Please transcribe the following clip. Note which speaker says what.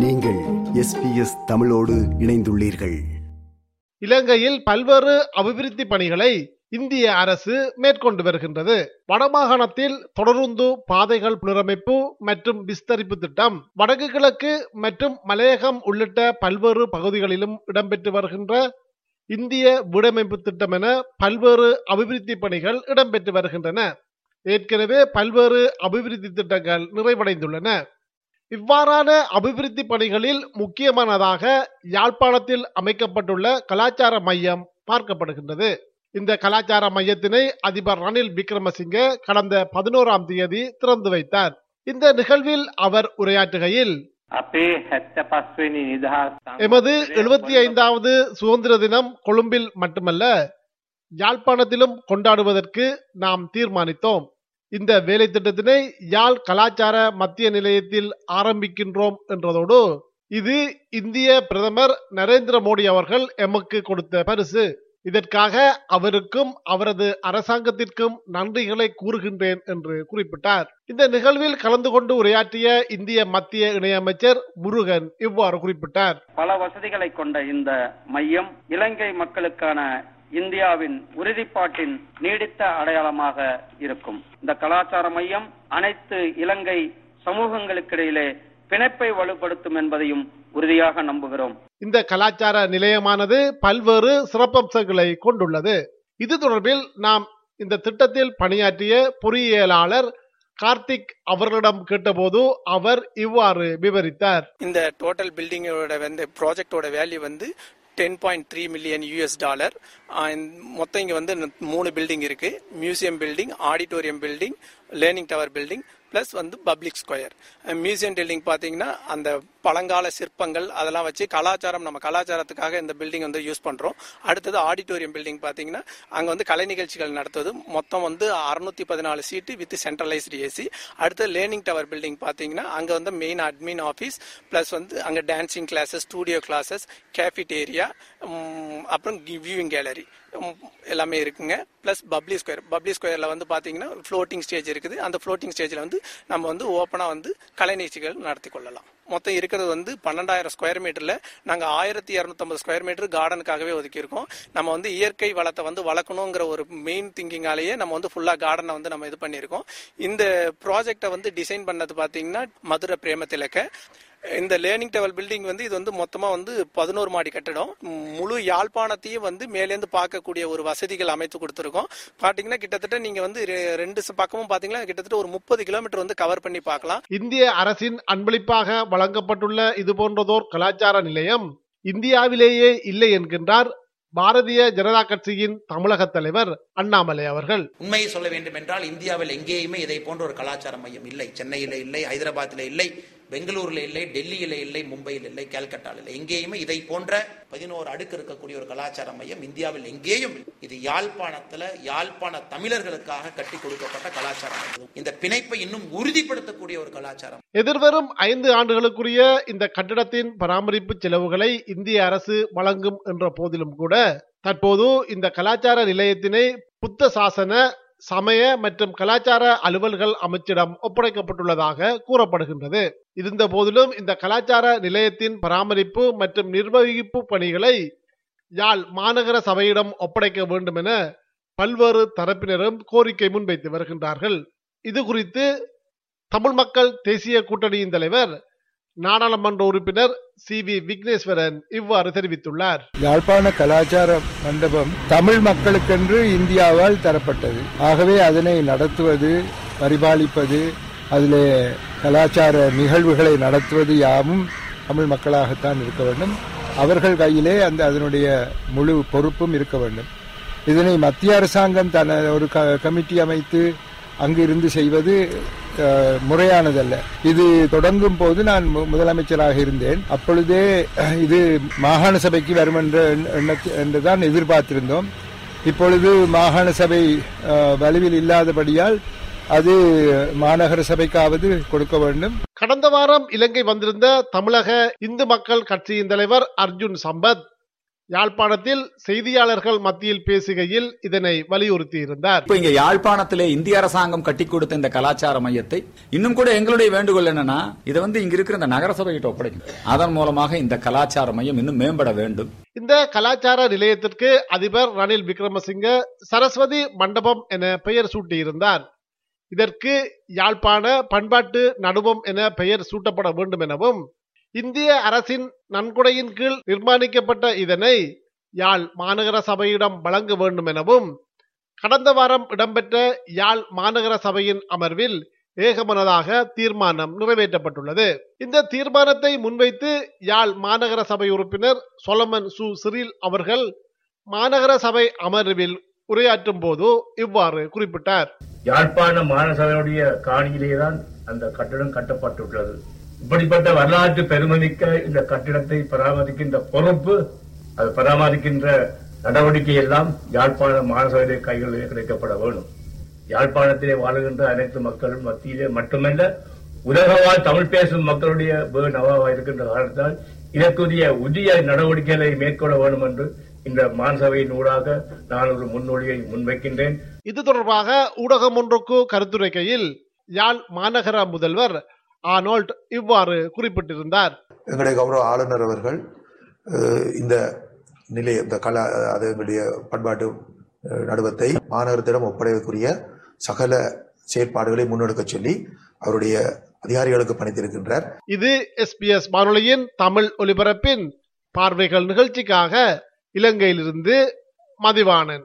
Speaker 1: நீங்கள் எஸ்பிஎஸ் தமிழோடு இணைந்துள்ளீர்கள்.
Speaker 2: இலங்கையில் பல்வேறு அபிவிருத்தி பணிகளை இந்திய அரசு மேற்கொண்டு வருகின்றது. வடமாகாணத்தில் தொடருந்து பாதைகள் புனரமைப்பு மற்றும் விஸ்தரிப்பு திட்டம் வடக்கு கிழக்கு மற்றும் மலையகம் உள்ளிட்ட பல்வேறு பகுதிகளிலும் இடம்பெற்று வருகின்ற இந்திய வீடமைப்பு திட்டம் என பல்வேறு அபிவிருத்தி பணிகள் இடம்பெற்று வருகின்றன. ஏற்கனவே பல்வேறு அபிவிருத்தி திட்டங்கள் நிறைவடைந்துள்ளன. இவ்வாறான அபிவிருத்தி பணிகளில் முக்கியமானதாக யாழ்ப்பாணத்தில் அமைக்கப்பட்டுள்ள கலாச்சார மையம் பார்க்கப்படுகின்றது. இந்த கலாச்சார மையத்தினை அதிபர் ரணில் விக்ரமசிங்கே கடந்த பதினோராம் தேதி திறந்து வைத்தார். இந்த நிகழ்வில் அவர் உரையாற்றுகையில் எமது எழுபத்தி ஐந்தாவது சுதந்திர தினம் கொழும்பில் மட்டுமல்ல யாழ்ப்பாணத்திலும் கொண்டாடுவதற்கு நாம் தீர்மானித்தோம். இந்த வேலை திட்டத்தினை யாழ் கலாச்சார மத்திய நிலையத்தில் ஆரம்பிக்கின்றோம் என்றதோடு இது இந்திய பிரதமர் நரேந்திர மோடி அவர்கள் எமக்கு கொடுத்த பரிசு. இதற்காக அவருக்கும் அவரது அரசாங்கத்திற்கும் நன்றிகளை கூறுகின்றேன் என்று குறிப்பிட்டார். இந்த நிகழ்வில் கலந்து கொண்டு உரையாற்றிய இந்திய மத்திய இணையமைச்சர் முருகன் இவ்வாறு குறிப்பிட்டார்.
Speaker 3: பல வசதிகளை கொண்ட இந்த மையம் இலங்கை மக்களுக்கான இந்தியாவின் உறுதிப்பாட்டின் நீடித்த அடையாளமாக இருக்கும். இந்த கலாச்சார மையம் அனைத்து இலங்கை சமூகங்களுக்கிடையிலே பிணைப்பை வலுப்படுத்தும் என்பதையும் உறுதியாக நம்புகிறோம்.
Speaker 2: இந்த கலாச்சார நிலையமானது பல்வேறு சிறப்பம்சங்களை கொண்டுள்ளது. இது தொடர்பில் நாம் இந்த திட்டத்தில் பணியாற்றிய பொறியியலாளர் கார்த்திக் அவர்களிடம் கேட்டபோது அவர் இவ்வாறு விவரித்தார்.
Speaker 4: இந்த டோட்டல் பில்டிங்கோட வந்து ப்ராஜெக்டோட வேல்யூ வந்து ten point three million US dollar மொத்தம் இங்கே வந்து மூணு பில்டிங் இருக்கு. Museum building auditorium building learning tower building plus வந்து பப்ளிக் ஸ்கொயர். மியூசியம் பில்டிங் பார்த்தீங்கன்னா அந்த பழங்கால சிற்பங்கள் அதெல்லாம் வச்சு கலாச்சாரம் நம்ம கலாச்சாரத்துக்காக இந்த பில்டிங் வந்து யூஸ் பண்ணுறோம் அடுத்தது ஆடிட்டோரியம் பில்டிங் பார்த்தீங்கன்னா அங்கே வந்து கலை நிகழ்ச்சிகள் நடத்துவது. மொத்தம் வந்து அறுநூத்தி பதினாலு சீட்டு வித் சென்ட்ரலைஸ்டு ஏசி அடுத்து லேர்னிங் டவர் பில்டிங் பார்த்தீங்கன்னா அங்கே வந்து மெயின் அட்மின் ஆஃபீஸ் ப்ளஸ் வந்து அங்கே dancing classes studio classes cafeteria அப்புறம் வியூவிங் கேலரி எல்லாமே இருக்குங்க. ப்ளஸ் பப்ளி ஸ்கொயர் பப்ளி ஸ்கொயரில் வந்து பார்த்தீங்கன்னா ஃப்ளோட்டிங் ஸ்டேஜ் இருக்குது. அந்த ஃப்ளோட்டிங் ஸ்டேஜில் வந்து நம்ம வந்து ஓப்பனாக வந்து கலை நிகழ்ச்சிகள் நடத்தி கொள்ளலாம். மொத்தம் இருக்கிறது வந்து பன்னெண்டாயிரம் ஸ்கொயர் மீட்டரில் நாங்கள் ஆயிரத்தி இரநூத்தம்பது ஸ்கொயர் மீட்டர் கார்டனுக்காகவே ஒதுக்கியிருக்கோம். நம்ம வந்து இயற்கை வளத்தை வந்து வளர்க்கணுங்கிற ஒரு மெயின் திங்கிங்காலேயே நம்ம வந்து ஃபுல்லாக கார்டனை வந்து நம்ம இது பண்ணியிருக்கோம். இந்த ப்ராஜெக்டை வந்து டிசைன் பண்ணது பார்த்தீங்கன்னா மதுரை பிரேமத்திலக்க இந்த லேர்னிங் டவர் பில்டிங் வந்து இது வந்து மொத்தமா வந்து பதினோரு மாடி கட்டடம். முழு யாழ்ப்பாணத்தையும் வந்து மேலேந்து பார்க்கக்கூடிய ஒரு வசதிகள் அமைத்து கொடுத்துருக்கோம். பாத்தீங்கன்னா கிட்டத்தட்ட நீங்க வந்து ரெ- ரெண்டு பக்கமும் பாத்தீங்கன்னா கிட்டத்தட்ட ஒரு முப்பது கிலோமீட்டர் வந்து கவர் பண்ணி பார்க்கலாம்.
Speaker 2: இந்திய அரசின் அன்பளிப்பாக வழங்கப்பட்டுள்ள இது போன்றதோர் கலாச்சார நிலையம் இந்தியாவிலேயே இல்லை என்கின்றார் பாரதிய ஜனதா கட்சியின் தமிழக தலைவர் அண்ணாமலை அவர்கள்.
Speaker 5: உண்மையை சொல்ல வேண்டும் என்றால் இந்தியாவில் எங்கேயுமே இதை போன்ற ஒரு கலாச்சார மையம் இல்லை. சென்னையில இல்லை ஹைதராபாத்தில் இல்லை. பெங்களூர்ல இல்லை டெல்லியில இல்லை மும்பையில் இல்லை கல்கட்டாவில் இல்லை. எங்கேயுமே இதை போன்ற பதினோரு அடுக்கு இருக்கக்கூடிய ஒரு கலாச்சார மையம் இந்தியாவில் எங்கேயும் இது யாழ்ப்பாணத்துல யாழ்ப்பாண தமிழர்களுக்காக கட்டி கொடுக்கப்பட்ட கலாச்சாரம் மையம். இந்த பிணைப்பை இன்னும் உறுதிப்படுத்தக்கூடிய ஒரு கலாச்சாரம்
Speaker 2: எதிர்வரும் ஐந்து ஆண்டுகளுக்குரிய இந்த கட்டிடத்தின் பராமரிப்பு செலவுகளை இந்திய அரசு வழங்கும் என்ற போதிலும் கூட தற்போது இந்த கலாச்சார நிலையத்தினை புத்த சாசன சமய மற்றும் கலாச்சார அலுவல்கள் அமைச்சிடம் ஒப்படைக்கப்பட்டுள்ளதாக கூறப்படுகின்றது. இருந்த போதிலும் இந்த கலாச்சார நிலையத்தின் பராமரிப்பு மற்றும் நிர்வகிப்பு பணிகளை யாழ் மாநகர சபையிடம் ஒப்படைக்க வேண்டும் என பல்வேறு தரப்பினரும் கோரிக்கை முன்வைத்து வருகின்றார்கள். இது குறித்து தமிழ் மக்கள் தேசிய கூட்டணியின் தலைவர் நாடாளுமன்ற உறுப்பினர் சி வி விக்னேஸ்வரன் இவ்வாறு தெரிவித்துள்ளார்.
Speaker 6: யாழ்ப்பாண கலாச்சார மண்டபம் தமிழ் மக்களுக்கென்று இந்தியாவால் தரப்பட்டது. ஆகவே அதனை நடத்துவது பரிபாலிப்பது அதிலே கலாச்சார நிகழ்வுகளை நடத்துவது யாவும் தமிழ் மக்களாகத்தான் இருக்க வேண்டும். அவர்கள் கையிலே அந்த அதனுடைய முழு பொறுப்பும் இருக்க வேண்டும். இதனை மத்திய அரசாங்கம் தன ஒரு க- கமிட்டி அமைத்து அங்கிருந்து செய்வது முறையானதல்ல. இது தொடங்கும் போது நான் மு- முதலமைச்சராக இருந்தேன். அப்பொழுதே இது மாகாண சபைக்கு வரும் என்ற என்றுதான் எதிர்பார்த்திருந்தோம். இப்பொழுது மாகாண சபை வலுவில் இல்லாதபடியால் அது மாநகர சபைக்காவது கொடுக்க வேண்டும்.
Speaker 2: கடந்த வாரம் இலங்கை வந்திருந்த தமிழக இந்து மக்கள் கட்சியின் தலைவர் அர்ஜுன் சம்பத் யாழ்ப்பாணத்தில் செய்தியாளர்கள் மத்தியில் பேசுகையில் இதனை வலியுறுத்தியிருந்தார்.
Speaker 7: இப்ப இங்க யாழ்ப்பாணத்திலே இந்திய அரசாங்கம் கட்டி கொடுத்த இந்த கலாச்சார மையத்தை இன்னும் கூட எங்களுடைய வேண்டுகோள் என்னன்னா இதை வந்து இங்க இருக்கிற இந்த நகரசபை கிட்ட ஒப்படைக்கும் அதன் மூலமாக இந்த கலாச்சார மையம் இன்னும் மேம்பட வேண்டும்.
Speaker 2: இந்த கலாச்சார நிலையத்திற்கு அதிபர் ரணில் விக்ரமசிங்க சரஸ்வதி மண்டபம் என பெயர் சூட்டியிருந்தார். இதற்கு யாழ்ப்பாண பண்பாட்டு நடுவம் என பெயர் சூட்டப்பட வேண்டும் எனவும் இந்திய அரசின் நன்கொடையின் கீழ் நிர்மாணிக்கப்பட்ட இதனை யாழ் மாநகர சபையிடம் வழங்க வேண்டும் எனவும் கடந்த வாரம் இடம்பெற்ற யாழ் மாநகர சபையின் அமர்வில் ஏகமனதாக தீர்மானம் நிறைவேற்றப்பட்டுள்ளது. இந்த தீர்மானத்தை முன்வைத்து யாழ் மாநகர சபை உறுப்பினர் சொலமன் சு. சிறில் அவர்கள் மாநகர சபை அமர்வில் உரையாற்றும் போது இவ்வாறு குறிப்பிட்டார்.
Speaker 8: யாழ்ப்பாண மாநகரனுடைய காணியிலேதான் அந்த கட்டடம் கட்டப்பட்டுள்ளது. இப்படிப்பட்ட வரலாற்று பெருமதிக்க இந்த கட்டிடத்தை பராமரிக்கின்ற பொறுப்பு அது பராமரிக்கின்ற நடவடிக்கை எல்லாம் யாழ்ப்பாண மாணவர்களுடைய கைகளிலே கிடைக்கப்பட வேண்டும். யாழ்ப்பாணத்திலே வாழுகின்ற அனைத்து மக்களும் மத்தியிலே மட்டுமல்ல உலகவாழ் தமிழ் பேசும் மக்களுடைய நவாவா இருக்கின்ற காரணத்தால் இதற்குரிய உரிய நடவடிக்கைகளை மேற்கொள்ள வேண்டும் என்று இந்த மான்சபையின் ஊடாக நான் ஒரு முன்னோடியை முன்வைக்கின்றேன்.
Speaker 2: இது தொடர்பாக ஊடகம் ஒன்றுக்கு கருத்துரைக்கையில் யாழ் மாநகர முதல்வர் ஆனோல்ட் இவ்வாறு குறிப்பிட்டிருந்தார்.
Speaker 9: எங்களுடைய கௌரவ ஆளுநர் அவர்கள் இந்த நிலை இந்த கலா அதனுடைய பண்பாட்டு நடுவத்தை மாநகரத்திடம் ஒப்படைக்கக்கூடிய சகல செயற்பாடுகளை முன்னெடுக்க சொல்லி அவருடைய அதிகாரிகளுக்கு பணித்திருக்கின்றார்.
Speaker 2: இது எஸ்பிஎஸ் வானொலியின் தமிழ் ஒலிபரப்பின் பார்வைகள் நிகழ்ச்சிக்காக இலங்கையிலிருந்து மதிவாணன்.